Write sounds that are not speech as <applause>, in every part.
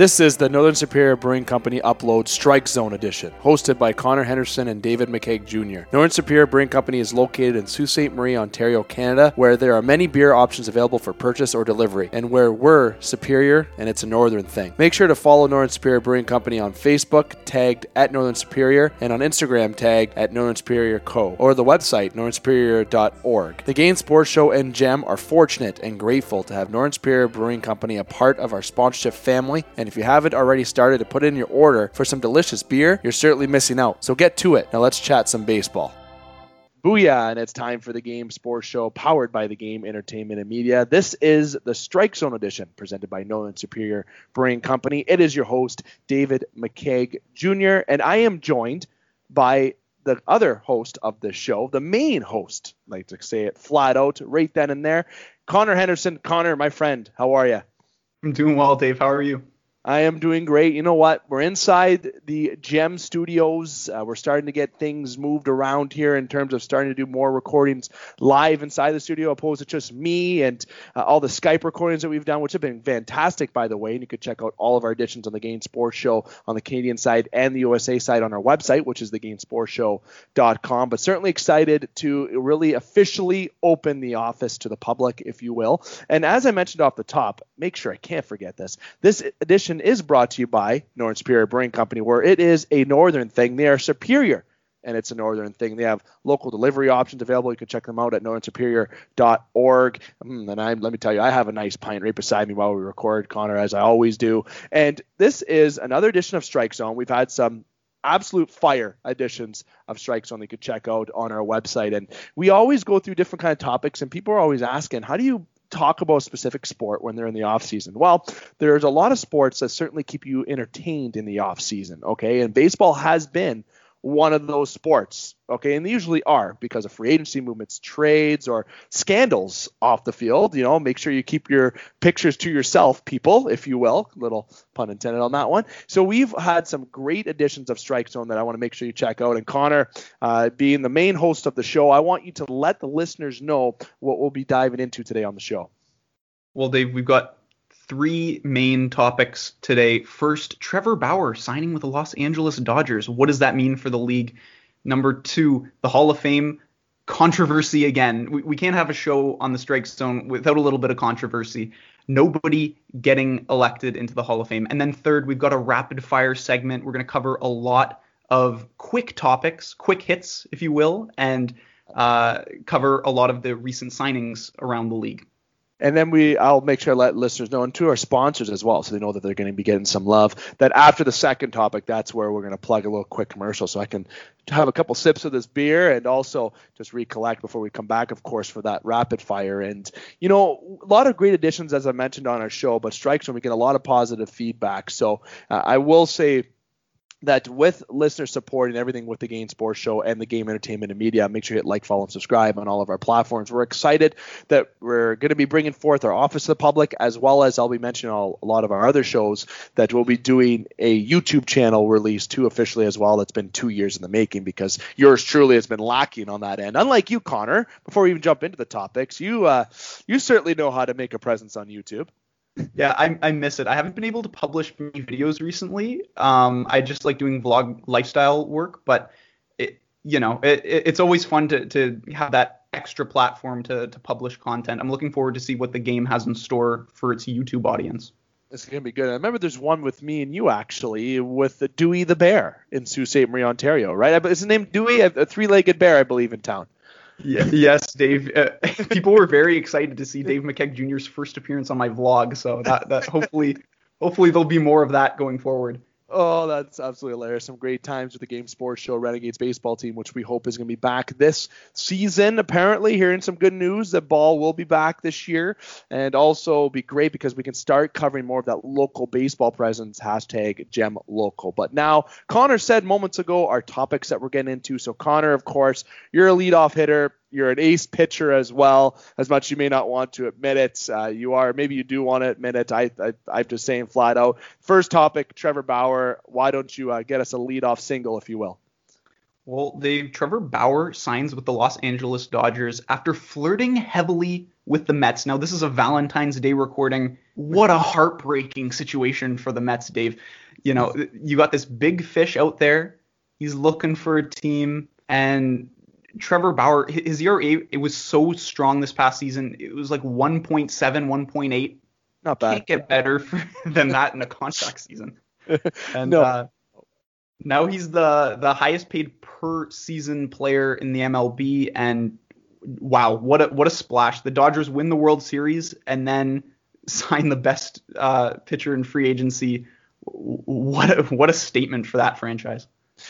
This is the Northern Superior Brewing Company Upload Strike Zone Edition, hosted by Connor Henderson and David McKeag Jr. Northern Superior Brewing Company is located in Sault Ste. Marie, Ontario, Canada, where there are many beer options available for purchase or delivery, and where we're Superior and it's a Northern thing. Make sure to follow Northern Superior Brewing Company on Facebook, tagged at Northern Superior, and on Instagram, tagged at Northern Superior Co., or the website, northernsuperior.org. The Gain Sports Show and Gem are fortunate and grateful to have Northern Superior Brewing Company a part of our sponsorship family, and if you haven't already started to put in your order for some delicious beer, you're certainly missing out. So get to it. Now let's chat some baseball. Booyah, and it's time for the Game Sports Show powered by the Game Entertainment and Media. This is the Strike Zone edition presented by Northern Superior Brewing Company. It is your host, David McKeag Jr., and I am joined by the other host of the show, the main host, I like to say it flat out, right then and there, Connor Henderson. Connor, my friend, how are you? I'm doing well, Dave. How are you? I am doing great. You know what? We're inside the Gem Studios. Uh, we're starting to get things moved around here in terms of starting to do more recordings live inside the studio, opposed to just me and uh, all the Skype recordings that we've done, which have been fantastic, by the way. And you could check out all of our editions on the Gain Sports Show on the Canadian side and the USA side on our website, which is thegainsportshow.com. But certainly excited to really officially open the office to the public, if you will. And as I mentioned off the top, make sure I can't forget this. This edition is brought to you by Northern Superior Brewing Company, where it is a northern thing. They are superior, and it's a northern thing. They have local delivery options available. You can check them out at northernsuperior.org. Mm, and I, let me tell you, I have a nice pint right beside me while we record, Connor, as I always do. And this is another edition of Strike Zone. We've had some absolute fire editions of Strike Zone that you could check out on our website. And we always go through different kind of topics, and people are always asking, how do you talk about a specific sport when they're in the off season? Well, there's a lot of sports that certainly keep you entertained in the off season, okay? And baseball has been one of those sports, okay? And they usually are because of free agency movements, trades, or scandals off the field. You know, make sure you keep your pictures to yourself, people, if you will. Little pun intended on that one. So we've had some great editions of Strike Zone that I want to make sure you check out. And Connor, uh, being the main host of the show, I want you to let the listeners know what we'll be diving into today on the show. Well, Dave, we've got three main topics today. First, Trevor Bauer signing with the Los Angeles Dodgers. What does that mean for the league? Number two, the Hall of Fame controversy again. We, we can't have a show on the strike zone without a little bit of controversy. Nobody getting elected into the Hall of Fame. And then third, we've got a rapid fire segment. We're going to cover a lot of quick topics, quick hits, if you will, and uh, cover a lot of the recent signings around the league. And then we, I'll make sure I let listeners know, and to our sponsors as well, so they know that they're going to be getting some love. That after the second topic, that's where we're going to plug a little quick commercial, so I can have a couple sips of this beer and also just recollect before we come back, of course, for that rapid fire. And you know, a lot of great additions as I mentioned on our show, but strikes when we get a lot of positive feedback. So uh, I will say that with listener support and everything with the Game Sports Show and the Game Entertainment and Media, make sure you hit like, follow, and subscribe on all of our platforms. We're excited that we're going to be bringing forth our Office of the Public, as well as I'll be mentioning all, a lot of our other shows that we'll be doing a YouTube channel release too officially as well. That's been two years in the making because yours truly has been lacking on that end. Unlike you, Connor, before we even jump into the topics, you uh, you certainly know how to make a presence on YouTube yeah, I, I miss it. I haven't been able to publish many videos recently. Um, I just like doing vlog lifestyle work, but it, you know, it, it, it's always fun to, to have that extra platform to, to publish content. I'm looking forward to see what the game has in store for its YouTube audience. It's gonna be good. I remember there's one with me and you actually with Dewey the bear in Sault Ste. Marie, Ontario, right? Is his name Dewey? A three-legged bear, I believe, in town. Yes, Dave. Uh, <laughs> people were very excited to see Dave McKeag Jr.'s first appearance on my vlog, so that, that hopefully hopefully there'll be more of that going forward. Oh, that's absolutely hilarious. Some great times with the Game Sports Show Renegades baseball team, which we hope is going to be back this season. Apparently, hearing some good news that ball will be back this year. And also be great because we can start covering more of that local baseball presence. Hashtag gem local. But now, Connor said moments ago our topics that we're getting into. So, Connor, of course, you're a leadoff hitter you're an ace pitcher as well. As much you may not want to admit it, uh, you are. Maybe you do want to admit it. I, I I'm just saying flat out. First topic, Trevor Bauer. Why don't you uh, get us a leadoff single, if you will? Well, Dave, Trevor Bauer signs with the Los Angeles Dodgers after flirting heavily with the Mets. Now, this is a Valentine's Day recording. What a heartbreaking situation for the Mets, Dave. You know, you got this big fish out there. He's looking for a team, and Trevor Bauer, his ERA, it was so strong this past season. It was like 1.7, 1.8. Not bad. Can't get better for, <laughs> than that in a contract season. <laughs> And No. uh, now he's the the highest paid per season player in the MLB, and wow, what a what a splash! The Dodgers win the World Series and then <laughs> sign the best uh, pitcher in free agency. What a, what a statement for that franchise.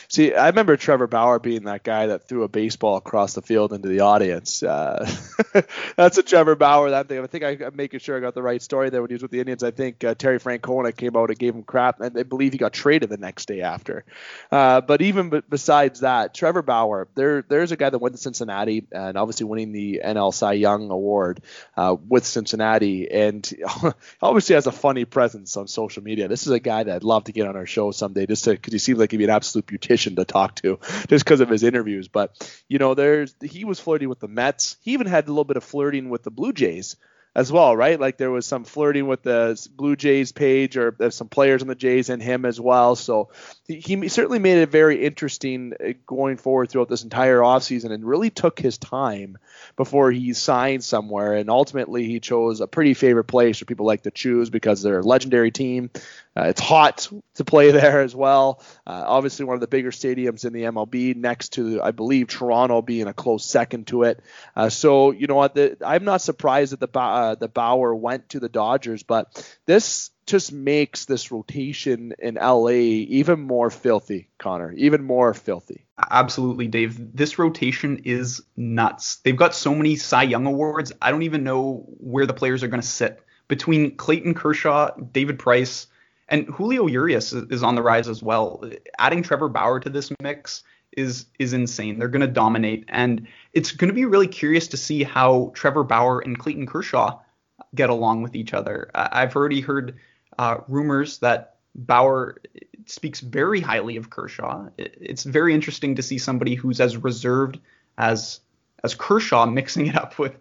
See, I remember Trevor Bauer being that guy that threw a baseball across the field into the audience. Uh, <laughs> that's a Trevor Bauer. That thing. I think I, I'm making sure I got the right story there when he was with the Indians. I think uh, Terry Francona came out and gave him crap, and I believe he got traded the next day after. Uh, but even b- besides that, Trevor Bauer, there there's a guy that went to Cincinnati and obviously winning the NL Cy Young Award uh, with Cincinnati, and <laughs> obviously has a funny presence on social media. This is a guy that I'd love to get on our show someday, just because he seems like he'd be an absolute beautician to talk to, <laughs> just because of his interviews. But you know, there's he was flirting with the Mets. He even had a little bit of flirting with the Blue Jays as well, right? Like there was some flirting with the Blue Jays page, or there's some players on the Jays and him as well. So he, certainly made it very interesting uh, going forward throughout this entire offseason and really took his time before he signed somewhere. And ultimately, he chose a pretty favorite place for people like to choose because they're a legendary team. Uh, it's hot to play <laughs> there as well. Uh, obviously, one of the bigger stadiums in the MLB, next to I believe Toronto being a close second to it. Uh, so you know what? The, I'm not surprised that the uh, the Bauer went to the Dodgers, but this just makes this rotation in LA even more filthy, Connor. Even more filthy. Absolutely, Dave. This rotation is nuts. They've got so many Cy Young awards. I don't even know where the players are going to sit between Clayton Kershaw, David Price, and Julio Urias is, is on the rise as well. Adding Trevor Bauer to this mix is is insane. They're going to dominate, and it's going to be really curious to see how Trevor Bauer and Clayton Kershaw get along with each other. I've already heard uh, rumors that Bauer speaks very highly of Kershaw. It- It's very interesting to see somebody who's as reserved as as Kershaw mixing it up with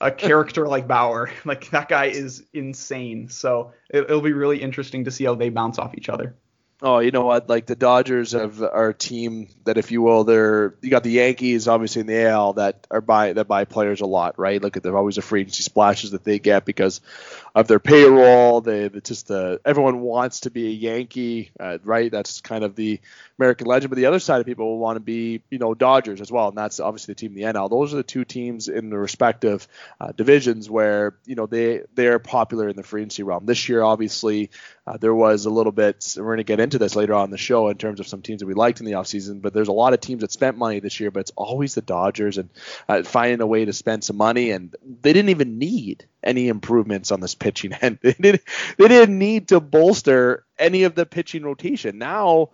a character like Bauer. <laughs> Like that guy is insane. So it, it'll be really interesting to see how they bounce off each other. Oh, you know what? Like the Dodgers have a team that, if you will, they're you got the Yankees obviously in the AL that are buy that buy players a lot, right? Look at they're always the free agency splashes that they get because of their payroll. They just uh, everyone wants to be a Yankee, uh, right? That's kind of the American legend. But the other side of people will want to be, you know, Dodgers as well, and that's obviously the team in the NL. Those are the two teams in the respective uh, divisions where you know they they're popular in the free agency realm. This year, obviously, uh, there was a little bit. We're going to get into this later on in the show in terms of some teams that we liked in the offseason, but there's a lot of teams that spent money this year, but it's always the Dodgers and uh, finding a way to spend some money, and they didn't even need any improvements on this pitching <laughs> end. They didn't, need to bolster any of the pitching rotation. Now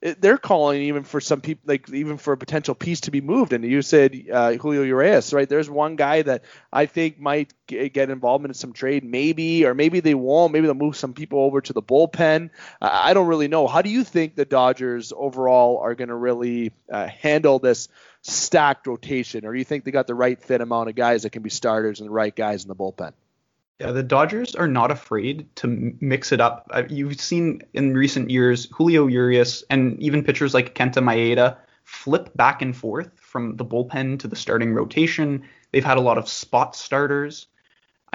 they're calling even for some people, like even for a potential piece to be moved. And you said uh, Julio Urias, right? There's one guy that I think might g- get involvement in some trade, maybe, or maybe they won't. Maybe they'll move some people over to the bullpen. I don't really know. How do you think the Dodgers overall are going to really uh, handle this stacked rotation, or do you think they got the right fit amount of guys that can be starters and the right guys in the bullpen? Yeah, the Dodgers are not afraid to mix it up. Uh, You've seen in recent years Julio Urias and even pitchers like Kenta Maeda flip back and forth from the bullpen to the starting rotation. They've had a lot of spot starters.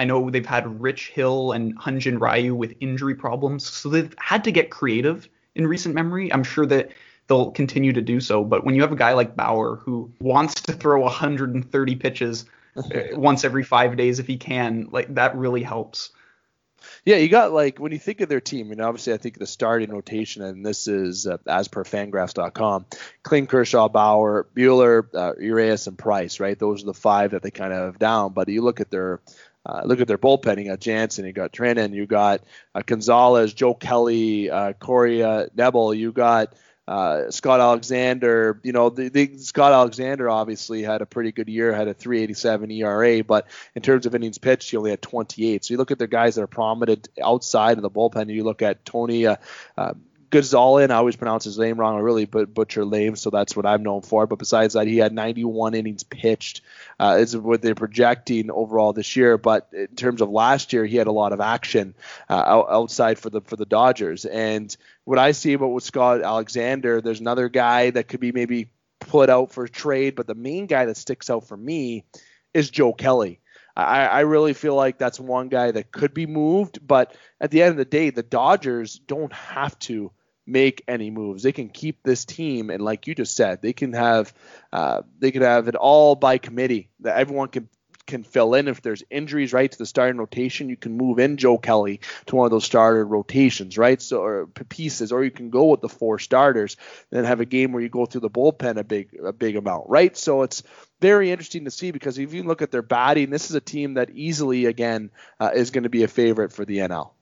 I know they've had Rich Hill and Hyun-jin Ryu with injury problems, so they've had to get creative in recent memory. I'm sure that they'll continue to do so, but when you have a guy like Bauer who wants to throw 130 pitches <laughs> once every five days if he can, like that really helps. Yeah, you got like when you think of their team, and obviously I think the starting rotation, and this is uh, as per Fangraphs.com, Kling, Kershaw, Bauer, Buehler, uh, and Price, right? Those are the five that they kind of have down. But you look at their uh, look at their bullpen. You got Jansen, you got Treinen, you got uh, Gonzalez, Joe Kelly, uh, Corey uh, Knebel, you got uh, Scott Alexander. You know, the, the Scott Alexander obviously had a pretty good year, had a 3.87 ERA, but in terms of innings pitched, he only had 28. So you look at the guys that are prominent outside of the bullpen. and You look at Tony uh, uh, Gonzalez, I always pronounce his name wrong. I really but butcher names, so that's what I'm known for. But besides that, he had 91 innings pitched. Uh, is what they're projecting overall this year. But in terms of last year, he had a lot of action uh, outside for the for the Dodgers. And what I see about with Scott Alexander, there's another guy that could be maybe put out for trade, but the main guy that sticks out for me is Joe Kelly. I, I really feel like that's one guy that could be moved, but at the end of the day, the Dodgers don't have to make any moves. They can keep this team, and like you just said, they can have uh, they can have it all by committee. That everyone can can fill in if there's injuries, right, to the starting rotation. You can move in Joe Kelly to one of those starter rotations, right? So or pieces, or you can go with the four starters and then have a game where you go through the bullpen a big a big amount, right? So it's very interesting to see because if you look at their batting, this is a team that easily again uh, is going to be a favorite for the NL.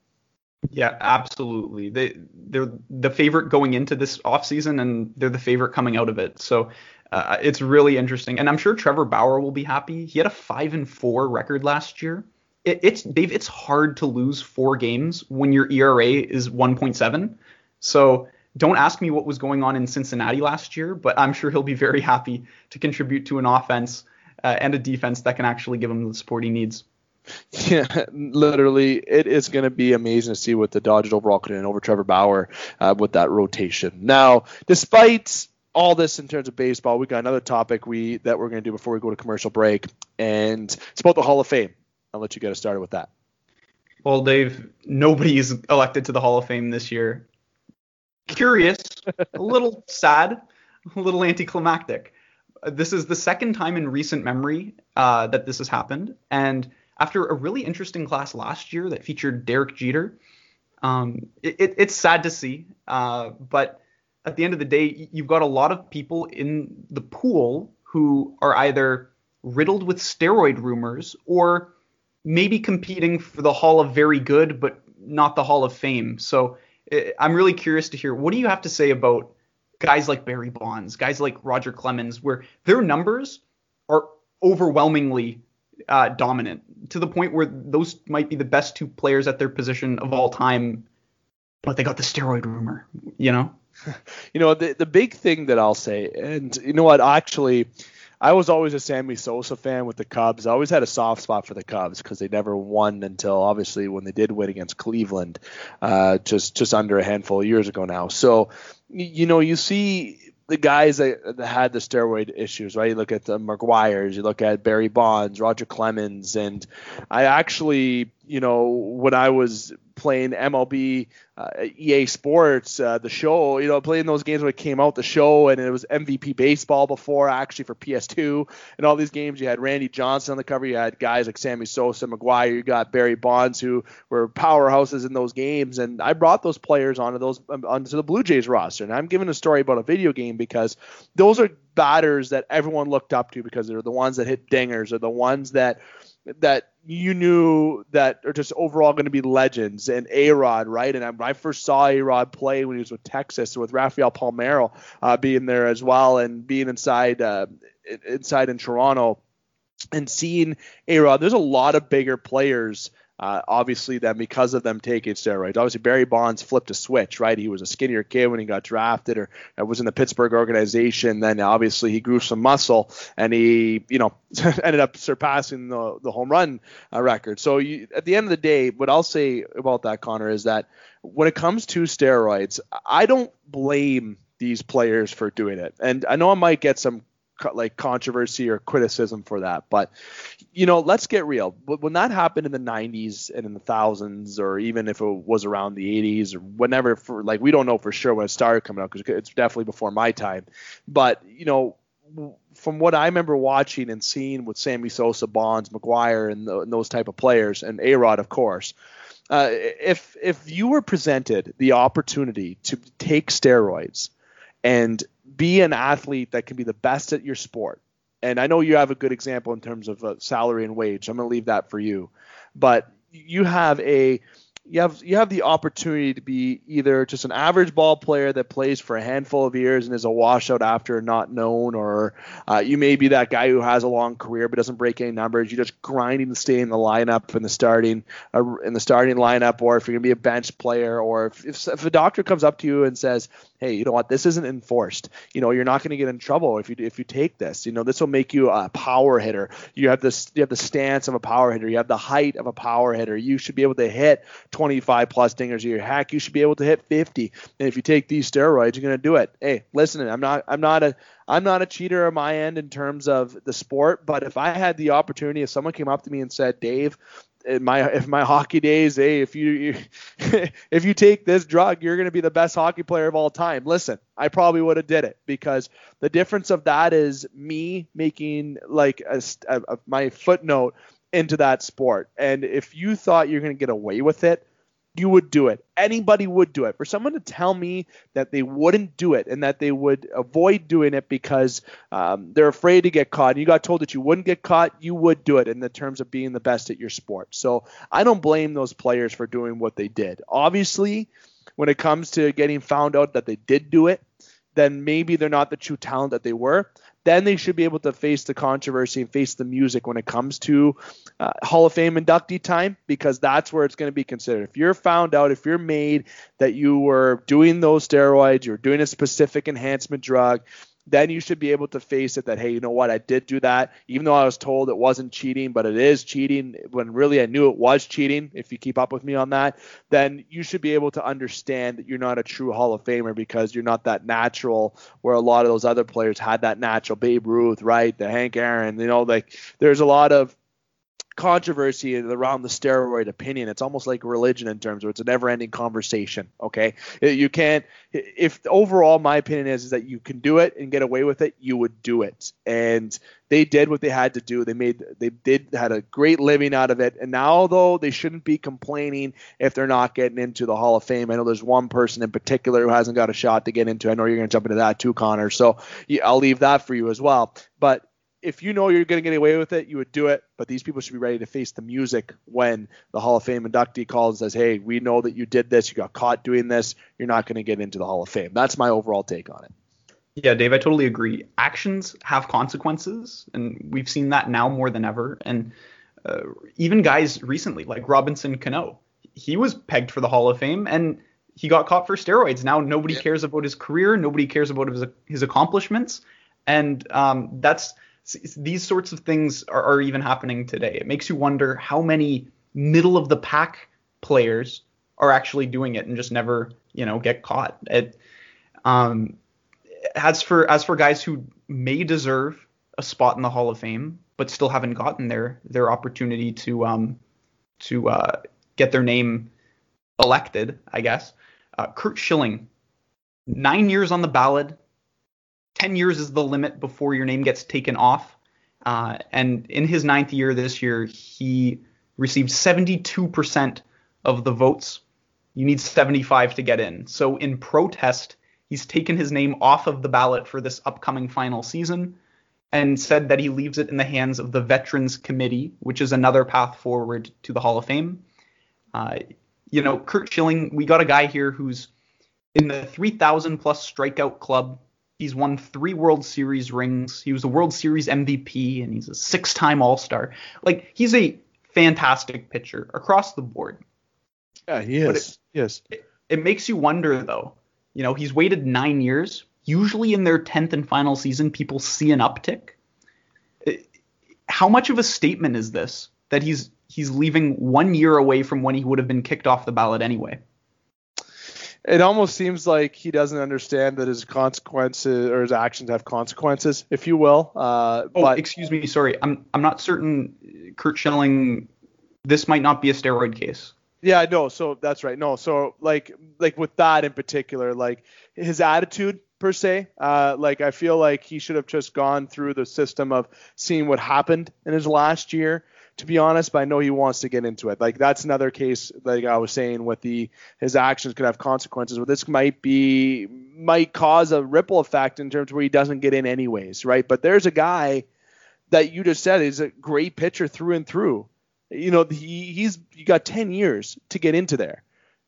Yeah, absolutely. They they're the favorite going into this offseason and they're the favorite coming out of it. So uh, it's really interesting, and I'm sure Trevor Bauer will be happy. He had a five and four record last year. It, it's Dave. It's hard to lose four games when your ERA is 1.7. So don't ask me what was going on in Cincinnati last year, but I'm sure he'll be very happy to contribute to an offense uh, and a defense that can actually give him the support he needs. <laughs> Yeah, literally, it is going to be amazing to see what the Dodgers overall can do over Trevor Bauer uh, with that rotation. Now, despite all this in terms of baseball, we got another topic we that we're going to do before we go to commercial break, and it's about the Hall of Fame. I'll let you get us started with that. Well, Dave, nobody is elected to the Hall of Fame this year, curious, a little <laughs> sad, a little anticlimactic. This is the second time in recent memory uh, that this has happened, and after a really interesting class last year that featured Derek Jeter, um, it, it, it's sad to see. Uh, but at the end of the day, you've got a lot of people in the pool who are either riddled with steroid rumors or maybe competing for the Hall of Very Good, but not the Hall of Fame. So I'm really curious to hear what do you have to say about guys like Barry Bonds, guys like Roger Clemens, where their numbers are overwhelmingly uh, dominant to the point where those might be the best two players at their position of all time, but they got the steroid rumor, you know? <laughs> you know, the, the big thing that I'll say, and you know what, actually, I was always a Sammy Sosa fan with the Cubs. I always had a soft spot for the Cubs because they never won until obviously when they did win against Cleveland, uh, just just under a handful of years ago now. So, you know, you see the guys that, that, had the steroid issues, right? You look at the McGwire's, you look at Barry Bonds, Roger Clemens, and I actually, you know, when I was playing MLB uh, EA Sports, uh, the show, you know, playing those games when it came out, the show, and it was MVP baseball before actually for PS2, and all these games. You had Randy Johnson on the cover, you had guys like Sammy Sosa, McGwire, you got Barry Bonds who were powerhouses in those games, and I brought those players onto those um, onto the Blue Jays roster. And I'm giving a story about a video game because those are batters that everyone looked up to because they're the ones that hit dingers, or the ones that that you knew that are just overall going to be legends and A Rod, right? And I, I first saw A Rod play when he was with Texas with Rafael Palmeiro uh, being there as well and being inside uh, inside in Toronto and seeing A Rod. There's a lot of bigger players uh, obviously, then because of them taking steroids, obviously Barry Bonds flipped a switch, right? He was a skinnier kid when he got drafted, or was in the Pittsburgh organization. Then obviously he grew some muscle, and he, you know, <laughs> ended up surpassing the the home run uh, record. So you, at the end of the day, what I'll say about that, Connor, is that when it comes to steroids, I don't blame these players for doing it. And I know I might get some like controversy or criticism for that. But you know, let's get real. When that happened in the 90s and in the thousands, or even if it was around the 80s or whenever, for like we don't know for sure when it started coming out because it's definitely before my time. But you know, from what I remember watching and seeing with Sammy Sosa, Bonds, McGwire, and, the, and those type of players, and A Rod, of course. Uh, if if you were presented the opportunity to take steroids and be an athlete that can be the best at your sport. And I know you have a good example in terms of uh, salary and wage. I'm going to leave that for you. But you have a you have you have the opportunity to be either just an average ball player that plays for a handful of years and is a washout after not known, or uh, you may be that guy who has a long career but doesn't break any numbers. You're just grinding to stay in the lineup in the starting uh, in the starting lineup, or if you're gonna be a bench player, or if, if, if a doctor comes up to you and says, hey, you know what, this isn't enforced. You know, you're not going to get in trouble if you if you take this. You know, this will make you a power hitter. You have this you have the stance of a power hitter. You have the height of a power hitter. You should be able to hit 25 plus dingers a year. Heck, you should be able to hit 50. And if you take these steroids, you're going to do it. Hey, listen, I'm not I'm not a I'm not a cheater on my end in terms of the sport, but if I had the opportunity, if someone came up to me and said, Dave, in my if my hockey days, hey, if you, you <laughs> if you take this drug, you're going to be the best hockey player of all time. Listen, I probably would have did it because the difference of that is me making like a, a, a my footnote into that sport. And if you thought you're going to get away with it, you would do it. Anybody would do it. For someone to tell me that they wouldn't do it and that they would avoid doing it because um, they're afraid to get caught, and you got told that you wouldn't get caught, you would do it in the terms of being the best at your sport. So I don't blame those players for doing what they did. Obviously, when it comes to getting found out that they did do it, then maybe they're not the true talent that they were then they should be able to face the controversy and face the music when it comes to uh, Hall of Fame inductee time because that's where it's going to be considered. If you're found out, if you're made that you were doing those steroids, you're doing a specific enhancement drug, then you should be able to face it that hey you know what? I did do that. Even though i was told it wasn't cheating but it is cheating when really i knew it was cheating if you keep up with me on that then you should be able to understand that you're not a true hall of famer because you're not that natural where a lot of those other players had that natural. Babe ruth right? The hank aaron you know like there's a lot of controversy around the steroid opinion. It's almost like religion in terms of it's a never-ending conversation. Okay, you can't. If overall my opinion is, is that you can do it and get away with it, you would do it. And they did what they had to do. They made they did had a great living out of it. And now though they shouldn't be complaining if they're not getting into the Hall of Fame. I know there's one person in particular who hasn't got a shot to get into. I know you're going to jump into that too, Connor. So I'll leave that for you as well. But if you know you're going to get away with it, you would do it. But these people should be ready to face the music when the Hall of Fame inductee calls and says, "Hey, we know that you did this. You got caught doing this. You're not going to get into the Hall of Fame." That's my overall take on it. Yeah, Dave, I totally agree. Actions have consequences, and we've seen that now more than ever. And uh, even guys recently, like Robinson Cano, he was pegged for the Hall of Fame, and he got caught for steroids. Now nobody yeah. cares about his career, nobody cares about his his accomplishments, and um, that's these sorts of things are, are even happening today. It makes you wonder how many middle of the pack players are actually doing it and just never, you know, get caught. It, um, as for as for guys who may deserve a spot in the Hall of Fame but still haven't gotten their their opportunity to um to uh, get their name elected, I guess. Uh, Curt Schilling, nine years on the ballot, 10 years is the limit before your name gets taken off. Uh, and in his ninth year this year, he received 72% of the votes. You need 75 to get in. So in protest, he's taken his name off of the ballot for this upcoming final season and said that he leaves it in the hands of the Veterans Committee, which is another path forward to the Hall of Fame. Uh, you know, Curt Schilling, we got a guy here who's in the 3,000 plus strikeout club He's won three World Series rings. He was a World Series MVP, and he's a six-time All-Star. Like he's a fantastic pitcher across the board. Yeah, he is. It, yes. It, it makes you wonder, though. You know, he's waited nine years. Usually, in their tenth and final season, people see an uptick. How much of a statement is this that he's he's leaving one year away from when he would have been kicked off the ballot anyway? It almost seems like he doesn't understand that his consequences or his actions have consequences, if you will. Uh, oh, but, excuse me, sorry, I'm I'm not certain. Curt Schilling, this might not be a steroid case. Yeah, no, so that's right. No, so like like with that in particular, like his attitude per se, uh, like I feel like he should have just gone through the system of seeing what happened in his last year to be honest, but I know he wants to get into it. Like that's another case, like I was saying, with the his actions could have consequences. But this might be might cause a ripple effect in terms where he doesn't get in anyways, right? But there's a guy that you just said is a great pitcher through and through. You know, he, he's you got 10 years to get into there,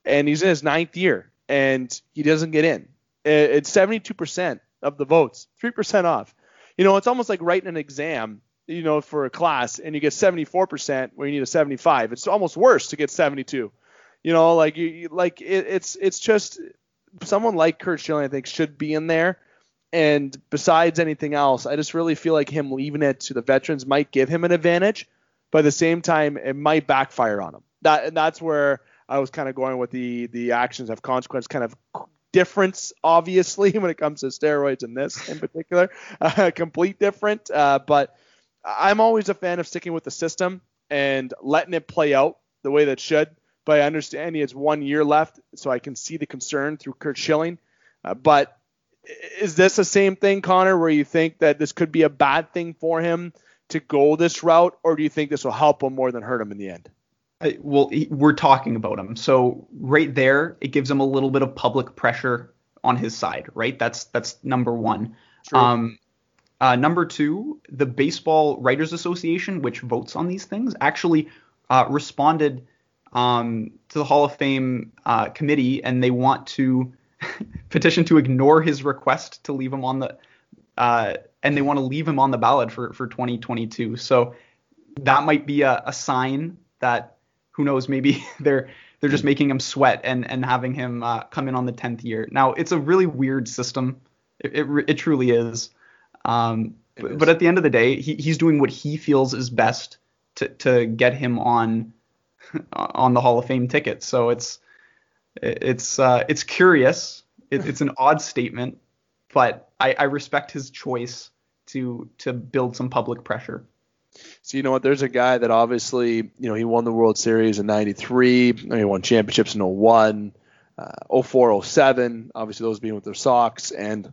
and he's in his ninth year, and he doesn't get in. It's 72% of the votes, 3% off. You know, it's almost like writing an exam, you know, for a class, and you get 74% where you need a 75. It's almost worse to get 72. You know, like you like it, it's it's just someone like Curt Schilling, I think, should be in there. And besides anything else, I just really feel like him leaving it to the veterans might give him an advantage, but at the same time, it might backfire on him. That and that's where I was kind of going with the the actions have consequence kind of difference, obviously, <laughs> when it comes to steroids and this in particular, uh, <laughs> complete different. Uh, but I'm always a fan of sticking with the system and letting it play out the way that should. But I understand he has one year left, so I can see the concern through Curt Schilling. Uh, but is this the same thing, Connor, where you think that this could be a bad thing for him to go this route, or do you think this will help him more than hurt him in the end? I, well, he, we're talking about him, so right there, it gives him a little bit of public pressure on his side, right? That's that's number one. True. Um, uh, number two, the Baseball Writers Association, which votes on these things, actually uh, responded um, to the Hall of Fame uh, committee, and they want to <laughs> petition to ignore his request to leave him on the uh, and they want to leave him on the ballot for for 2022. So that might be a, a sign that who knows maybe <laughs> they're they're just making him sweat and and having him uh, come in on the 10th year. Now it's a really weird system. It it, it truly is. Um, but, but, at the end of the day, he, he's doing what he feels is best to to get him on <laughs> on the Hall of Fame ticket. So it's it's uh, it's curious. It, it's an odd statement, but I, I respect his choice to to build some public pressure. So you know what? There's a guy that obviously, you know, he won the World Series in '93. He won championships in 01, uh, 04, 07. Obviously, those being with the Sox, and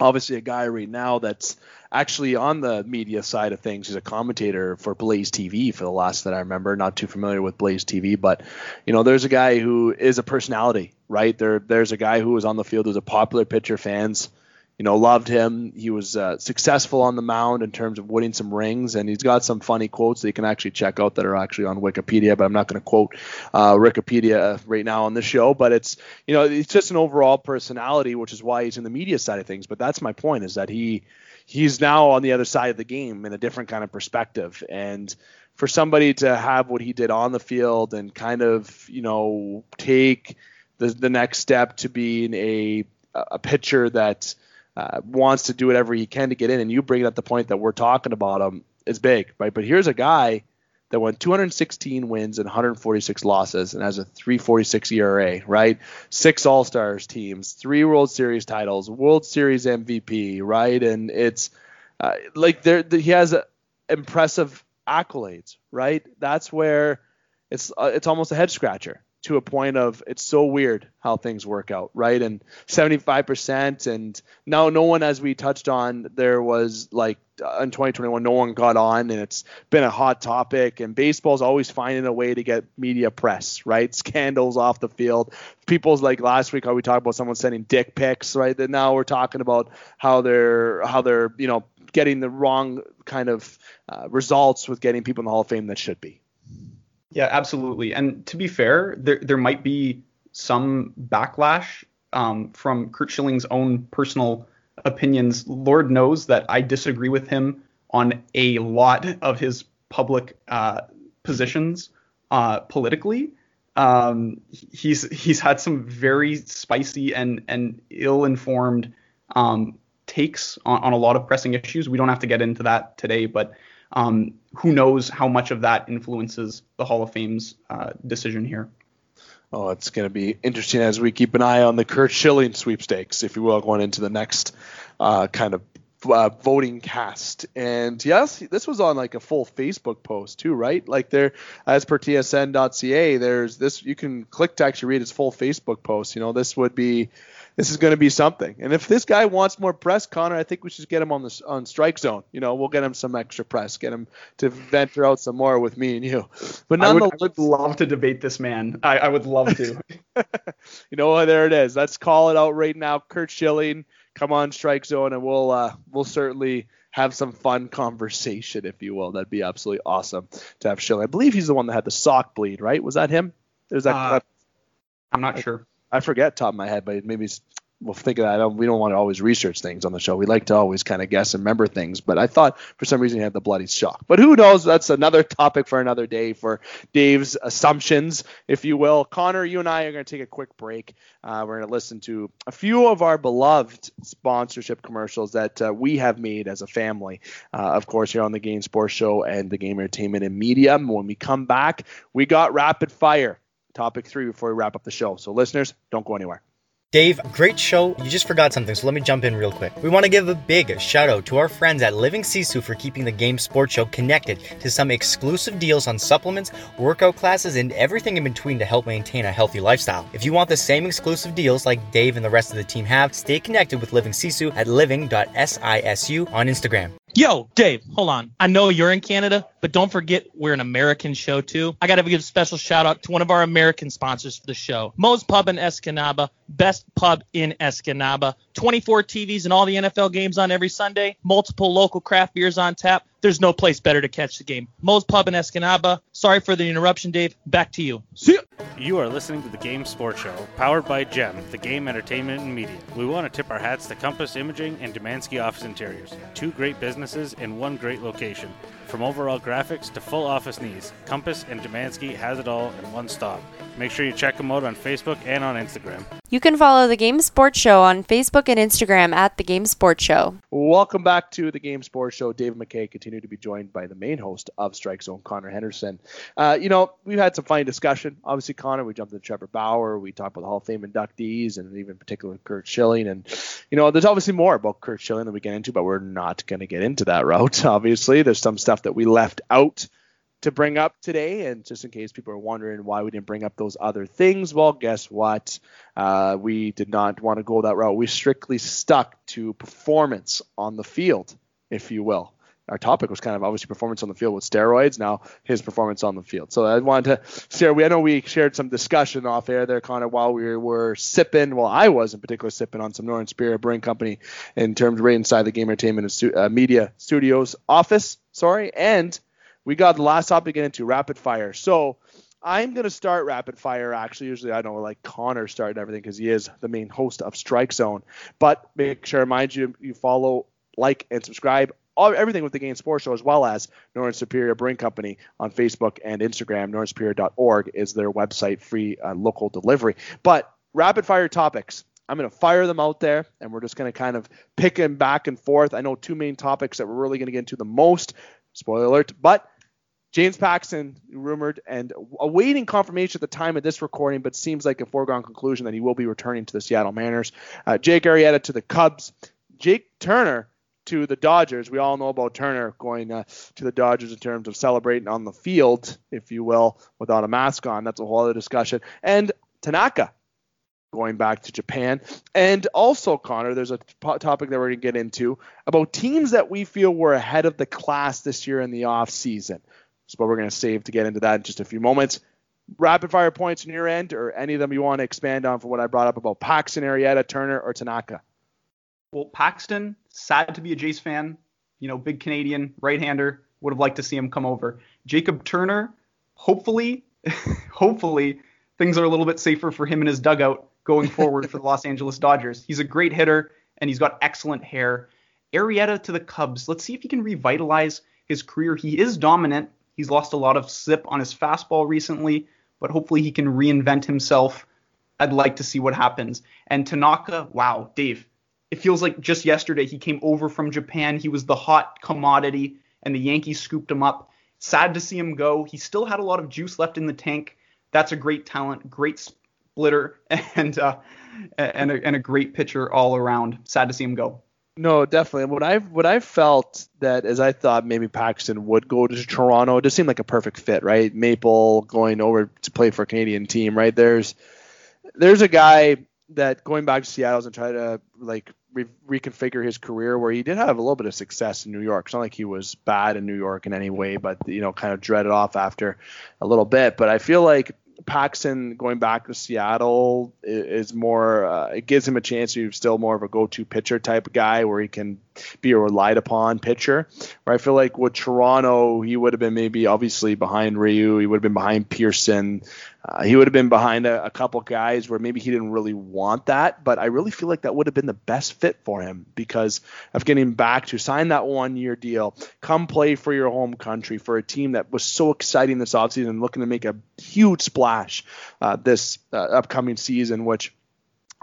obviously a guy right now that's actually on the media side of things. He's a commentator for Blaze TV for the last that I remember. Not too familiar with Blaze TV, but you know, there's a guy who is a personality, right? There, there's a guy who was on the field who's a popular pitcher. Fans, you know, loved him. He was uh, successful on the mound in terms of winning some rings, and he's got some funny quotes that you can actually check out that are actually on Wikipedia. But I'm not going to quote uh, Wikipedia right now on this show. But it's you know, it's just an overall personality, which is why he's in the media side of things. But that's my point is that he he's now on the other side of the game in a different kind of perspective. And for somebody to have what he did on the field and kind of, you know, take the, the next step to being a, a pitcher that uh, wants to do whatever he can to get in, and you bring up the point that we're talking about him is big, right? But here's a guy that won 216 wins and 146 losses and has a 346 ERA, right? Six All Stars teams, three World Series titles, World Series MVP, right? And it's uh, like there, he has a, impressive accolades, right? That's where it's uh, it's almost a head scratcher to a point of it's so weird how things work out, right? And 75% and now no one as we touched on there was like uh, in 2021 no one got on and it's been a hot topic and baseball's always finding a way to get media press, right? <laughs> Scandals off the field. People's like last week how we talked about someone sending dick pics, right? That now we're talking about how they're how they're, you know, getting the wrong kind of uh, results with getting people in the Hall of Fame that should be. Yeah, absolutely. And to be fair, there there might be some backlash um, from Curt Schilling's own personal opinions. Lord knows that I disagree with him on a lot of his public uh, positions uh, politically. Um, he's he's had some very spicy and and ill-informed um, takes on, on a lot of pressing issues. We don't have to get into that today, but um, who knows how much of that influences the Hall of Fame's uh, decision here. Oh, it's going to be interesting as we keep an eye on the Curt Schilling sweepstakes, if you will, going into the next uh, kind of uh, voting cast. And yes, this was on like a full Facebook post too, right? Like there, as per TSN.ca, there's this. You can click to actually read his full Facebook post. You know, this would be this is going to be something. And if this guy wants more press, Connor, I think we should get him on the on strike zone. You know, we'll get him some extra press, get him to venture out some more with me and you. But I would, I would love to debate this man. I, I would love to. <laughs> you know, what? there it is. Let's call it out right now. Curt Schilling come on Strike Zone and we'll uh, we'll certainly have some fun conversation, if you will. That'd be absolutely awesome to have Schilling. I believe he's the one that had the sock bleed, right? Was that him? Was that? Uh, I'm not sure. I forget top of my head, but maybe we'll think of that. Don't, we don't want to always research things on the show. We like to always kind of guess and remember things. But I thought for some reason he had the bloody shock. But who knows? That's another topic for another day for Dave's assumptions, if you will. Connor, you and I are going to take a quick break. Uh, we're going to listen to a few of our beloved sponsorship commercials that uh, we have made as a family. Uh, of course, here on the Game Sports Show and the Game Entertainment and Media. When we come back, we got rapid fire. Topic three before we wrap up the show. So, listeners, don't go anywhere. Dave, great show. You just forgot something, so let me jump in real quick. We want to give a big shout out to our friends at Living Sisu for keeping the Game Sports Show connected to some exclusive deals on supplements, workout classes, and everything in between to help maintain a healthy lifestyle. If you want the same exclusive deals like Dave and the rest of the team have, stay connected with Living Sisu at living.sisu on Instagram. Yo, Dave, hold on. I know you're in Canada, but don't forget we're an American show too. I got to give a special shout out to one of our American sponsors for the show, Moe's Pub in Escanaba, best pub in Escanaba. 24 TVs and all the NFL games on every Sunday, multiple local craft beers on tap. There's no place better to catch the game. Moe's Pub in Escanaba. Sorry for the interruption, Dave. Back to you. See ya. You are listening to the Game Sports Show, powered by GEM, the Game Entertainment and Media. We want to tip our hats to Compass Imaging and Demansky Office Interiors, two great businesses in one great location. From overall graphics to full office needs, Compass and Demansky has it all in one stop. Make sure you check them out on Facebook and on Instagram. You can follow the Game Sports Show on Facebook and Instagram at the Game Sports Show. Welcome back to the Game Sports Show. David McKeag continue to be joined by the main host of Strike Zone, Connor Henderson. Uh, you know, we've had some fine discussion. Obviously, Connor, we jumped into Trevor Bauer. We talked about the Hall of Fame inductees and even particularly Curt Schilling. And, you know, there's obviously more about Curt Schilling that we get into, but we're not going to get into that route. <laughs> Obviously, there's some stuff that we left out to bring up today. And just in case people are wondering why we didn't bring up those other things, well, guess what? Uh, we did not want to go that route. We strictly stuck to performance on the field, if you will. Our topic was kind of obviously performance on the field with steroids. Now his performance on the field. So I wanted to share. We I know we shared some discussion off air there, of while we were sipping. Well, I was in particular sipping on some Northern Superior Brewing Company in terms right inside the Game Entertainment and uh, Media Studios office. Sorry, and we got the last topic into rapid fire. So I'm to start rapid fire. Actually, usually I don't like Connor starting everything because he is the main host of Strike Zone. But make sure, I mind you, you follow, like, and subscribe. All, everything with the Game Sports Show, as well as Northern Superior Brewing Company on Facebook and Instagram. NorthernSuperior.org is their website, free uh, local delivery. But rapid fire topics. I'm going to fire them out there, and we're just going to kind of pick them back and forth. I know two main topics that we're really going to get into the most. Spoiler alert, but James Paxton rumored and awaiting confirmation at the time of this recording, but seems like a foregone conclusion that he will be returning to the Seattle Mariners. Uh, Jake Arrieta to the Cubs. Jake Turner to the Dodgers. We all know about Turner going uh, to the Dodgers in terms of celebrating on the field, if you will, without a mask on. That's a whole other discussion. And Tanaka going back to Japan. And also, Connor, there's a topic that we're going to get into about teams that we feel were ahead of the class this year in the off season. So we're going to save to get into that in just a few moments. Rapid fire points on your end, or any of them you want to expand on for what I brought up about Paxton, Arrieta, Turner, or Tanaka? Well, Paxton, sad to be a Jays fan. You know, big Canadian right-hander. Would have liked to see him come over. Jacob Turner, hopefully, <laughs> hopefully things are a little bit safer for him in his dugout going forward for the Los Angeles Dodgers. He's a great hitter and he's got excellent hair. Arrieta to the Cubs. Let's see if he can revitalize his career. He is dominant. He's lost a lot of zip on his fastball recently, but hopefully he can reinvent himself. I'd like to see what happens. And Tanaka, wow, Dave, it feels like just yesterday he came over from Japan. He was the hot commodity, and the Yankees scooped him up. Sad to see him go. He still had a lot of juice left in the tank. That's a great talent, great splitter, <laughs> and uh, and a, and a great pitcher all around. Sad to see him go. No, definitely. What I've what I felt that as I thought maybe Paxton would go to Toronto, it just seemed like a perfect fit, right? Maple going over to play for a Canadian team, right? There's there's a guy that going back to Seattle and try to like re- reconfigure his career where he did have a little bit of success in New York. It's not like he was bad in New York in any way, but you know, kind of dreaded off after a little bit. But I feel like Paxton going back to Seattle is, more. Uh, it gives him a chance to be still more of a go-to pitcher type guy where he can be a relied upon pitcher. Where I feel like with Toronto, he would have been maybe obviously behind Ryu, he would have been behind Pearson, uh, he would have been behind a, a, couple guys where maybe he didn't really want that, but I really feel like that would have been the best fit for him because of getting back to sign that one year deal, come play for your home country for a team that was so exciting this offseason looking to make a huge splash uh, this uh, upcoming season, which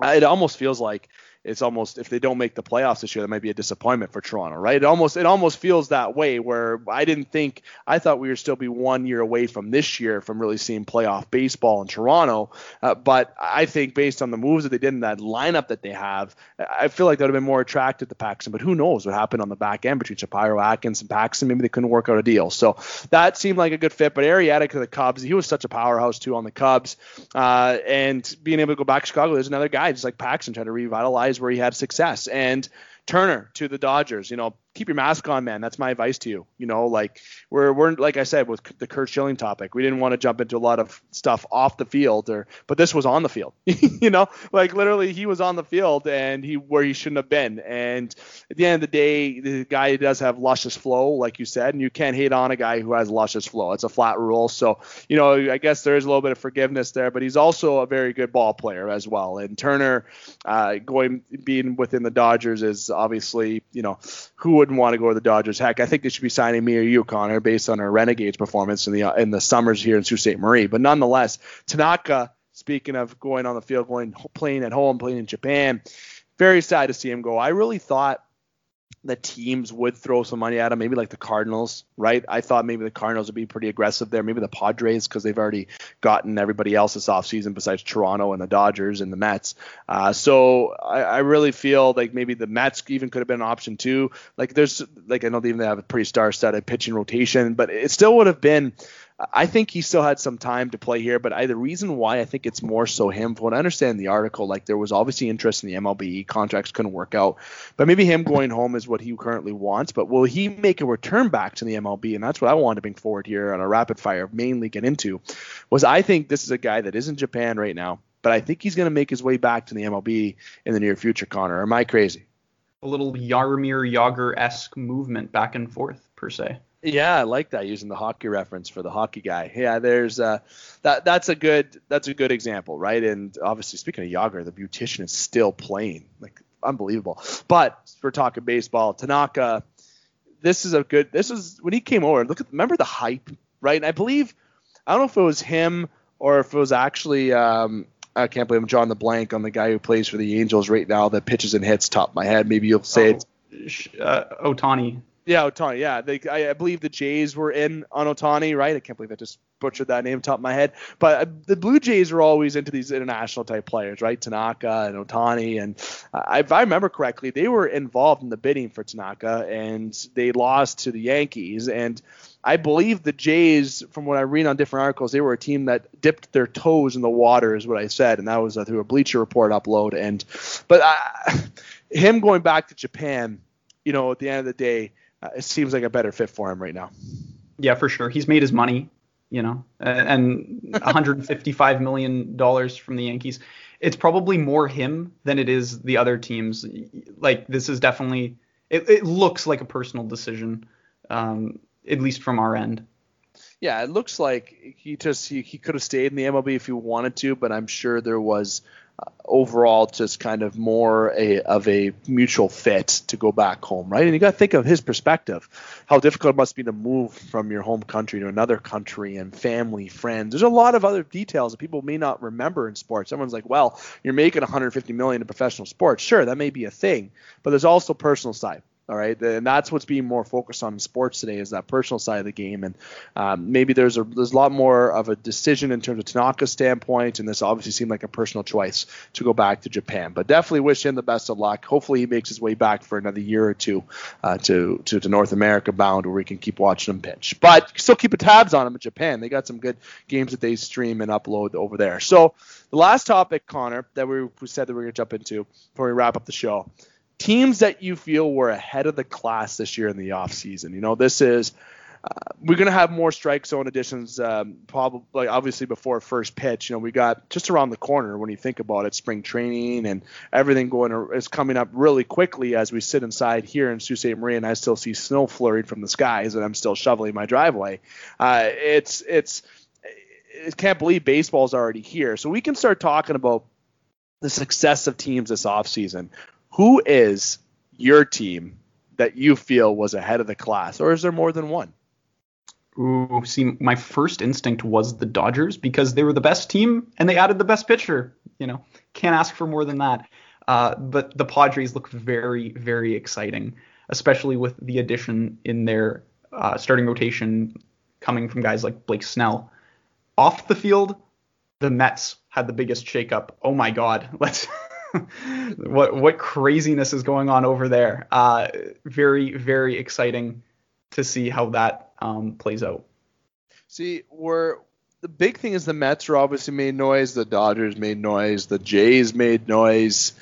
uh, it almost feels like it's almost if they don't make the playoffs this year, that might be a disappointment for Toronto, right? It almost it almost feels that way where I didn't think I thought we would still be one year away from this year from really seeing playoff baseball in Toronto, uh, but I think based on the moves that they did in that lineup that they have, I feel like that would have been more attractive to Paxton. But who knows what happened on the back end between Shapiro, Atkins, and Paxton? Maybe they couldn't work out a deal. So that seemed like a good fit. But Arrieta to the Cubs, he was such a powerhouse too on the Cubs, uh, and being able to go back to Chicago, there's another guy just like Paxton trying to revitalize where he had success. And Turner to the Dodgers, you know, keep your mask on, man. That's my advice to you. You know, like we're we're like I said with the Curt Schilling topic, we didn't want to jump into a lot of stuff off the field, or but this was on the field. <laughs> you know, like literally he was on the field and he where he shouldn't have been. And at the end of the day, the guy does have luscious flow, like you said, and you can't hate on a guy who has luscious flow. It's a flat rule. So you know, I guess there is a little bit of forgiveness there, but he's also a very good ball player as well. And Turner, uh, going being within the Dodgers is obviously you know who wouldn't want to go to the Dodgers? Heck, I think they should be signing me or you, Connor, based on our Renegades performance in the uh, in the summers here in Sault Ste. Marie. But nonetheless, Tanaka, speaking of going on the field, going playing at home, playing in Japan, very sad to see him go. I really thought the teams would throw some money at him, maybe like the Cardinals, right? I thought maybe the Cardinals would be pretty aggressive there, maybe the Padres because they've already gotten everybody else this offseason besides Toronto and the Dodgers and the Mets. Uh, so I, I, really feel like maybe the Mets even could have been an option too. Like there's like I know they even have a pretty star-studded pitching rotation, but it still would have been I think he still had some time to play here, but I, the reason why I think it's more so him, from what I understand the article, like there was obviously interest in the MLB, contracts couldn't work out, but maybe him going home is what he currently wants. But will he make a return back to the MLB? And that's what I wanted to bring forward here on a rapid fire, mainly get into, was I think this is a guy that is in Japan right now, but I think he's going to make his way back to the MLB in the near future. Connor, am I crazy? A little Jaromir Jagr esque movement back and forth per se. Yeah, I like that using the hockey reference for the hockey guy. Yeah, there's uh, that that's a good that's a good example, right? And obviously, speaking of Jagr, the beautician is still playing, like unbelievable. But we're talking baseball. Tanaka, this is a good. This is when he came over. Look at remember the hype, right? And I believe I don't know if it was him or if it was actually. Um, I can't believe I'm drawing the blank on the guy who plays for the Angels right now that pitches and hits top of my head. Maybe you'll say oh, it's uh, Ohtani. Yeah, Ohtani. Yeah, they, I, I, believe the Jays were in on Ohtani, right? I can't believe I just butchered that name top of my head. But uh, the Blue Jays are always into these international type players, right? Tanaka and Ohtani, and uh, if I remember correctly, they were involved in the bidding for Tanaka, and they lost to the Yankees. And I believe the Jays, from what I read on different articles, they were a team that dipped their toes in the water, is what I said, and that was uh, through a Bleacher Report upload. And but uh, <laughs> him going back to Japan, you know, at the end of the day it seems like a better fit for him right now. Yeah, for sure. He's made his money, you know, and <laughs> 155 million dollars from the Yankees. It's probably more him than it is the other teams. Like this is definitely it, it looks like a personal decision, um, at least from our end. Yeah, it looks like he just he, he could have stayed in the MLB if he wanted to, but I'm sure there was overall just kind of more a, of a mutual fit to go back home, right? And you got to think of his perspective, how difficult it must be to move from your home country to another country and family, friends. There's a lot of other details that people may not remember in sports. Everyone's like, well, you're making 150 million in professional sports. Sure, that may be a thing, but there's also personal side. All right, and that's what's being more focused on in sports today is that personal side of the game, and um, maybe there's a there's a lot more of a decision in terms of Tanaka's standpoint, and this obviously seemed like a personal choice to go back to Japan. But definitely wish him the best of luck. Hopefully he makes his way back for another year or two uh, to, to to North America bound, where we can keep watching him pitch. But still keep tabs on him in Japan. They got some good games that they stream and upload over there. So the last topic, Connor, that we, we said that we are gonna jump into before we wrap up the show teams that you feel were ahead of the class this year in the offseason. You know, this is uh, we're gonna have more strike zone additions, um, probably obviously before first pitch. You know, we got just around the corner when you think about it, spring training and everything going is coming up really quickly as we sit inside here in Sault Ste. Marie, and I still see snow flurried from the skies, and I'm still shoveling my driveway. Uh, it's it's I can't believe baseball's already here, so we can start talking about the success of teams this offseason. Who is your team that you feel was ahead of the class, or is there more than one? Ooh, see, my first instinct was the Dodgers because they were the best team and they added the best pitcher. You know, can't ask for more than that. Uh, but the Padres look very, very exciting, especially with the addition in their uh, starting rotation coming from guys like Blake Snell. Off the field, the Mets had the biggest shakeup. Oh my God, <laughs> let's. <laughs> what what craziness is going on over there? Uh, very, very exciting to see how that um, plays out. See, we're the big thing is the Mets are obviously made noise, the Dodgers made noise, the Jays made noise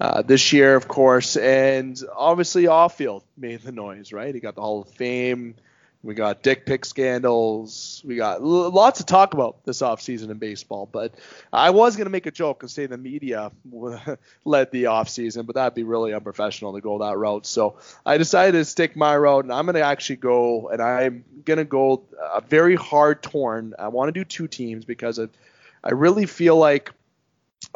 uh, this year, of course, and obviously Offield made the noise, right? He got the Hall of Fame. We got dick pic scandals. We got lots to talk about this offseason in baseball. But I was going to make a joke and say the media <laughs> led the offseason, but that'd be really unprofessional to go that route. So I decided to stick my route, and I'm going to actually go, and I'm going to go a very hard torn. I want to do two teams because I, I really feel like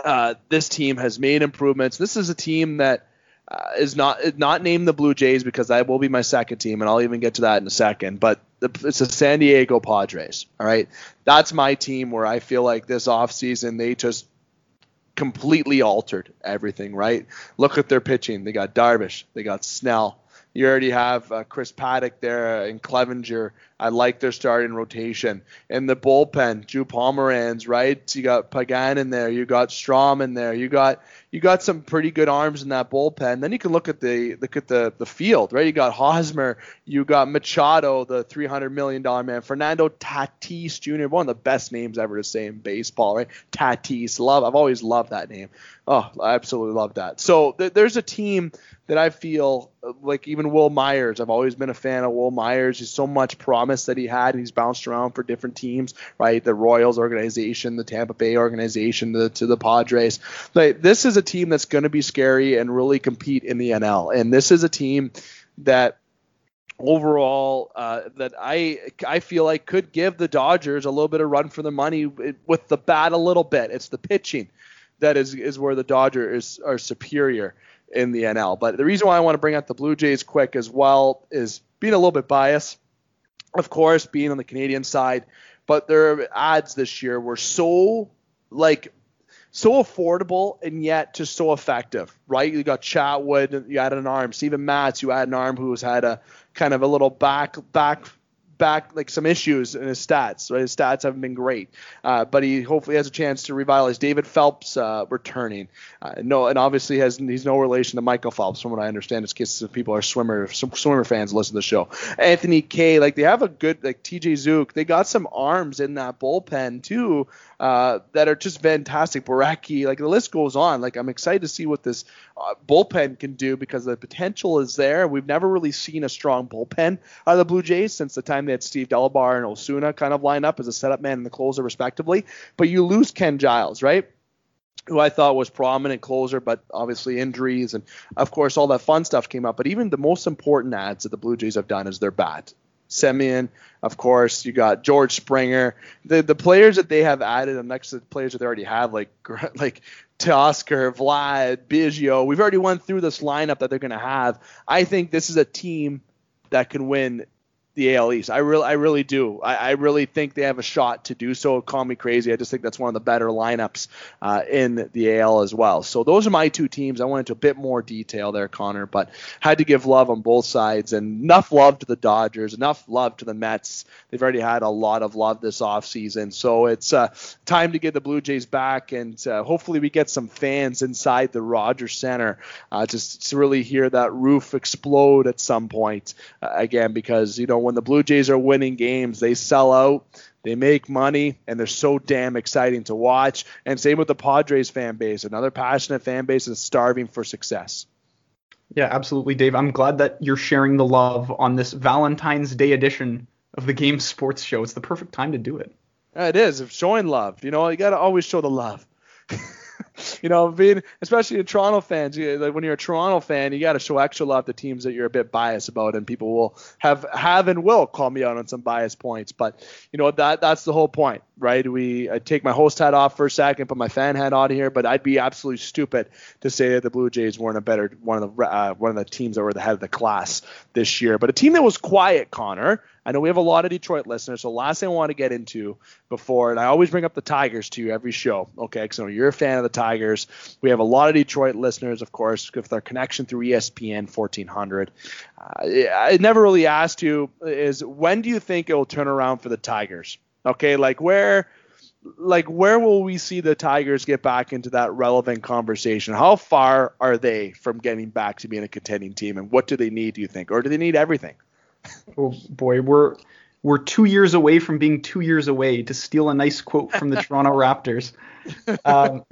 uh, this team has made improvements. This is a team that uh, is not not named the Blue Jays because that will be my second team, and I'll even get to that in a second. But the, it's the San Diego Padres. All right, that's my team where I feel like this offseason they just completely altered everything. Right, look at their pitching. They got Darvish, they got Snell. You already have uh, Chris Paddack there and Clevinger. I like their starting rotation. And the bullpen, Drew Pomeranz, right? You got Pagan in there. You got Strom in there. You got you got some pretty good arms in that bullpen. Then you can look at the look at the the field, right? You got Hosmer, you got Machado, the 300 million dollar man, Fernando Tatis Jr., one of the best names ever to say in baseball, right? Tatis, love. I've always loved that name. Oh, I absolutely love that. So th- there's a team that I feel uh, like even Wil Myers. I've always been a fan of Wil Myers. He's so much promise that he had. And he's bounced around for different teams, right? The Royals organization, the Tampa Bay organization, the, to the Padres. Like this is a team that's going to be scary and really compete in the NL. And this is a team that overall uh, that I I feel like could give the Dodgers a little bit of run for the money with the bat a little bit. It's the pitching that is is where the Dodgers are superior in the NL. But the reason why I want to bring up the Blue Jays quick as well is being a little bit biased, of course, being on the Canadian side. But their ads this year were so like so affordable and yet just so effective, right? You got Chatwood, you added an arm. Steven Matz, you add an arm who's had a kind of a little back back back like some issues in his stats. Right? His stats haven't been great, uh, but he hopefully has a chance to revitalize. David Phelps uh, returning, uh, no, and obviously has he's no relation to Michael Phelps, from what I understand. It's cases people are swimmer swimmer fans listen to the show. Anthony Kay, like they have a good like TJ Zeuch. They got some arms in that bullpen too uh, that are just fantastic. Borucki, like the list goes on. Like I'm excited to see what this uh, bullpen can do because the potential is there. We've never really seen a strong bullpen out of the Blue Jays since the time they Steve Delabar and Osuna kind of line up as a setup man and the closer respectively. But you lose Ken Giles, right? who I thought was prominent closer, but obviously injuries and of course all that fun stuff came up. But even the most important ads that the Blue Jays have done is their bat. Semien, of course. You got George Springer. The the players that they have added, next to the players that they already have, like <laughs> like Teoscar, Vlad, Biggio. We've already went through this lineup that they're going to have. I think this is a team that can win the AL East. I really, I really do. I, I, really think they have a shot to do so. Call me crazy. I just think that's one of the better lineups uh, in the AL as well. So those are my two teams. I went into a bit more detail there, Connor, but had to give love on both sides and enough love to the Dodgers, enough love to the Mets. They've already had a lot of love this offseason. So it's uh, time to get the Blue Jays back and uh, hopefully we get some fans inside the Rogers Center uh, just to really hear that roof explode at some point uh, again because you know when the Blue Jays are winning games, they sell out, they make money, and they're so damn exciting to watch. And same with the Padres fan base, another passionate fan base is starving for success. Yeah, absolutely, Dave. I'm glad that you're sharing the love on this Valentine's Day edition of the game sports show. It's the perfect time to do it. Yeah, it is. Showing love. You know, you got to always show the love. <laughs> you know, being especially in Toronto fans, you, like when you're a Toronto fan, you got to show extra love to teams that you're a bit biased about, and people will have have and will call me out on some bias points. But you know that that's the whole point, right? We I take my host hat off for a second, put my fan hat on here, but I'd be absolutely stupid to say that the Blue Jays weren't a better one of the uh, one of the teams that were the head of the class this year. But a team that was quiet, Connor, I know we have a lot of Detroit listeners, so last thing I want to get into before, and I always bring up the Tigers to you every show, okay? Because I know you're a fan of the Tigers. We have a lot of Detroit listeners, of course, with our connection through ESPN 1400. Uh, I never really asked you is when do you think it will turn around for the Tigers? Okay, like where like where will we see the Tigers get back into that relevant conversation? How far are they from getting back to being a contending team, and what do they need? Do you think, or do they need everything? Oh boy, we're we're two years away from being two years away. To steal a nice quote from the Toronto <laughs> Raptors. <laughs> Um,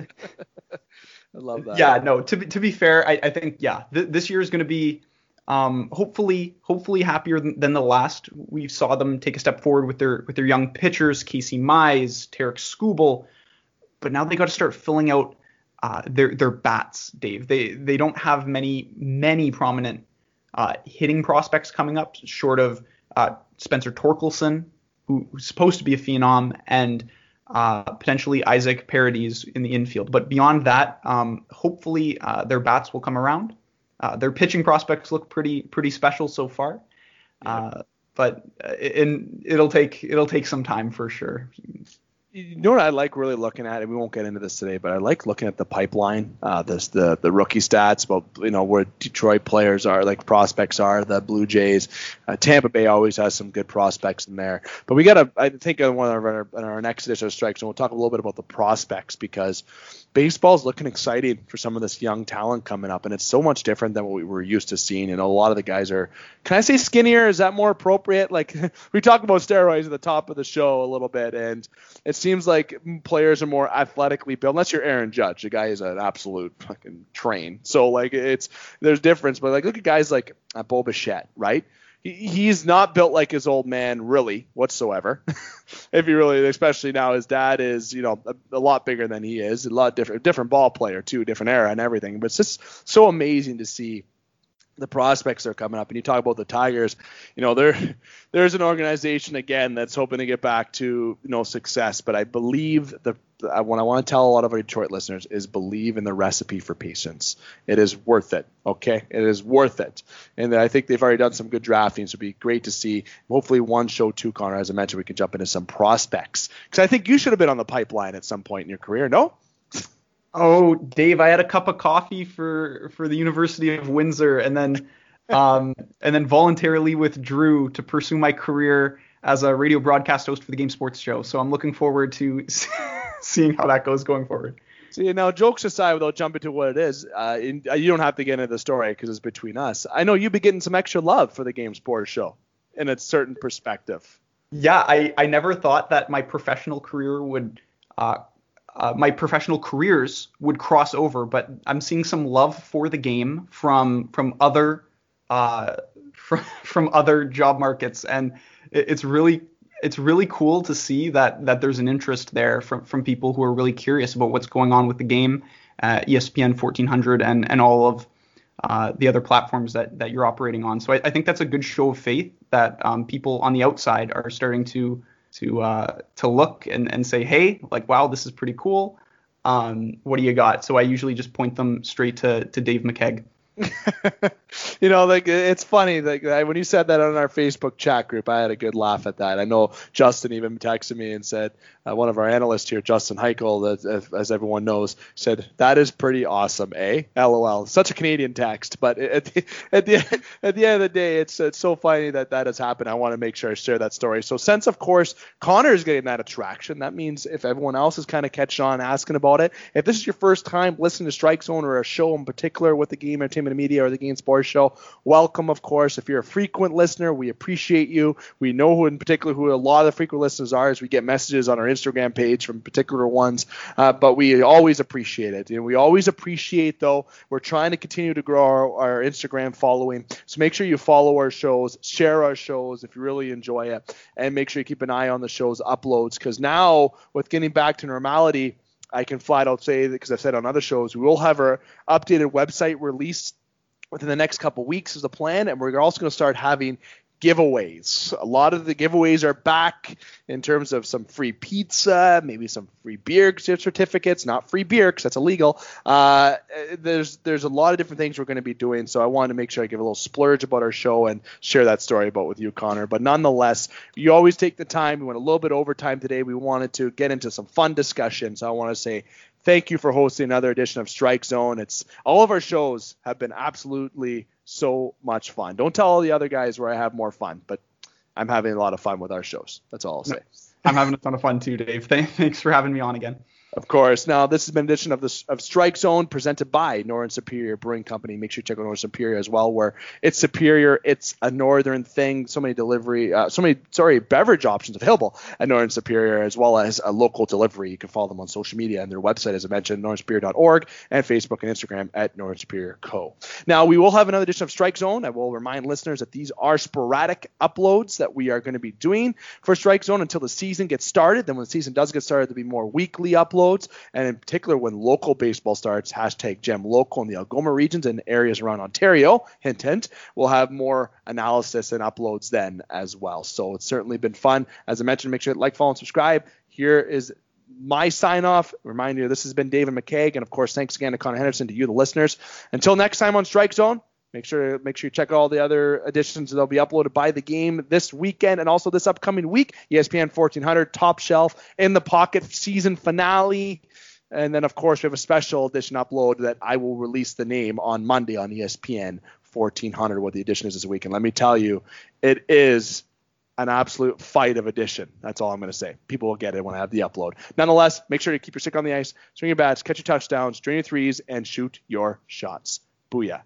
I love that. Yeah, no. To be, to be fair, I, I think yeah, th- this year is going to be um, hopefully hopefully happier than, than, the last. We saw them take a step forward with their with their young pitchers, Casey Mize, Tarik Skubal, but now they got to start filling out uh, their their bats, Dave. They they don't have many many prominent uh, hitting prospects coming up, short of uh, Spencer Torkelson, who, who's supposed to be a phenom, and uh, potentially Isaac Paredes in the infield. But beyond that, um, hopefully uh, their bats will come around. Uh, their pitching prospects look pretty pretty special so far, uh, but in, it'll take it'll take some time for sure you know what I like really looking at, and we won't get into this today, but I like looking at the pipeline, uh, this the the rookie stats about you know where Detroit players are, like prospects are, the Blue Jays, uh, Tampa Bay always has some good prospects in there. But we got to, I think, in one of our, our next edition of Strikes, and we'll talk a little bit about the prospects because baseball's looking exciting for some of this young talent coming up, and it's so much different than what we were used to seeing. And a lot of the guys are, can I say skinnier? Is that more appropriate? Like <laughs> we talked about steroids at the top of the show a little bit, and it seems like players are more athletically built. Unless you're Aaron Judge, the guy is an absolute fucking train. So like it's there's difference, but like look at guys like uh, Bo Bichette, right? he's not built like his old man really whatsoever. <laughs> if you really, especially now, his dad is you know a, a, lot bigger than he is, a lot different, different ball player too, different era and everything. But it's just so amazing to see the prospects are coming up and you talk about the tigers you know there there's an organization again that's hoping to get back to you know success but i believe the what i want to tell a lot of our detroit listeners is believe in the recipe for patience. It is worth it okay? It is worth it. And i think they've already done some good drafting so it'd be great to see hopefully one show two connor as i mentioned we can jump into some prospects. Because i think you should have been on the pipeline at some point in your career no Oh, Dave, I had a cup of coffee for for the University of Windsor, and then <laughs> um, and then voluntarily withdrew to pursue my career as a radio broadcast host for the Game Sports Show. So I'm looking forward to <laughs> seeing how that goes going forward. See, now jokes aside, without jumping to what it is, uh, in, uh, you don't have to get into the story because it's between us. I know you've been getting some extra love for the Game Sports Show in a certain perspective. Yeah, I, I never thought that my professional career would uh, uh, my professional careers would cross over, but I'm seeing some love for the game from from other uh, <laughs> from from other job markets, and it's really it's really cool to see that that there's an interest there from from people who are really curious about what's going on with the game, uh, ESPN 1400 and and all of uh, the other platforms that that you're operating on. So I, I think that's a good show of faith that um, people on the outside are starting to to uh, to look and, and say, hey, like wow, this is pretty cool. Um, what do you got? So I usually just point them straight to to Dave McKeag. <laughs> you know, like it's funny. Like when you said that on our Facebook chat group, I had a good laugh at that. I know Justin even texted me and said, uh, one of our analysts here, Justin Heichel, as, as, everyone knows, said that is pretty awesome, eh? LOL. Such a Canadian text, but at the, <laughs> at the <laughs> at the end of the day, it's it's so funny that that has happened. I want to make sure I share that story. So since of course Connor is getting that attraction, that means if everyone else is kind of catching on, asking about it, if this is your first time listening to Strike Zone or a show in particular with the Game Entertainment Media or the Game Sports Show, welcome, of course. If you're a frequent listener, we appreciate you. We know who, in particular, who a lot of the frequent listeners are, as we get messages on our Instagram page from particular ones. Uh, but we always appreciate it, and we always appreciate though. We're trying to continue to grow our, our Instagram following, so make sure you follow our shows, share our shows if you really enjoy it, and make sure you keep an eye on the show's uploads because now with getting back to normality I can flat out say that because I've said on other shows, we will have our updated website released within the next couple weeks is the plan, and we're also going to start having giveaways. A lot of the giveaways are back in terms of some free pizza, maybe some free beer certificates, not free beer because that's illegal. Uh, there's there's a lot of different things we're going to be doing, so I wanted to make sure I give a little splurge about our show and share that story about with you, Connor. But nonetheless, you always take the time. We went a little bit over time today. We wanted to get into some fun discussion, so I want to say thank you for hosting another edition of Strike Zone. It's all of our shows have been absolutely so much fun. Don't tell all the other guys where I have more fun, but I'm having a lot of fun with our shows. That's all I'll say. I'm having a ton of fun too, Dave. <laughs> Thanks for having me on again. Of course. Now, this has been an edition of the of Strike Zone presented by Northern Superior Brewing Company. Make sure you check out Northern Superior as well, where it's superior. It's a northern thing. So many delivery, uh, so many sorry beverage options available at Northern Superior, as well as a local delivery. You can follow them on social media and their website, as I mentioned, northernsuperior.org, and Facebook and Instagram at Northern Superior Co. Now, we will have another edition of Strike Zone. I will remind listeners that these are sporadic uploads that we are going to be doing for Strike Zone until the season gets started. Then, when the season does get started, there'll be more weekly uploads uploads, and in particular when local baseball starts, hashtag Gem Local in the Algoma regions and areas around Ontario, hint hint, we'll have more analysis and uploads then as well. So it's certainly been fun. As I mentioned, make sure to like, follow, and subscribe. Here is my sign off. Remind you, this has been David McKeag, and of course, thanks again to Connor Henderson, to you, the listeners. Until next time on Strike Zone, Make sure make sure you check out all the other editions that'll be uploaded by the game this weekend and also this upcoming week. ESPN 1400 Top Shelf in the Pocket season finale. And then of course we have a special edition upload that I will release the name on Monday on ESPN 1400 what the edition is this week. And let me tell you, it is an absolute fight of edition. That's all I'm going to say. People will get it when I have the upload. Nonetheless, make sure to keep your stick on the ice, swing your bats, catch your touchdowns, drain your threes, and shoot your shots. Booyah.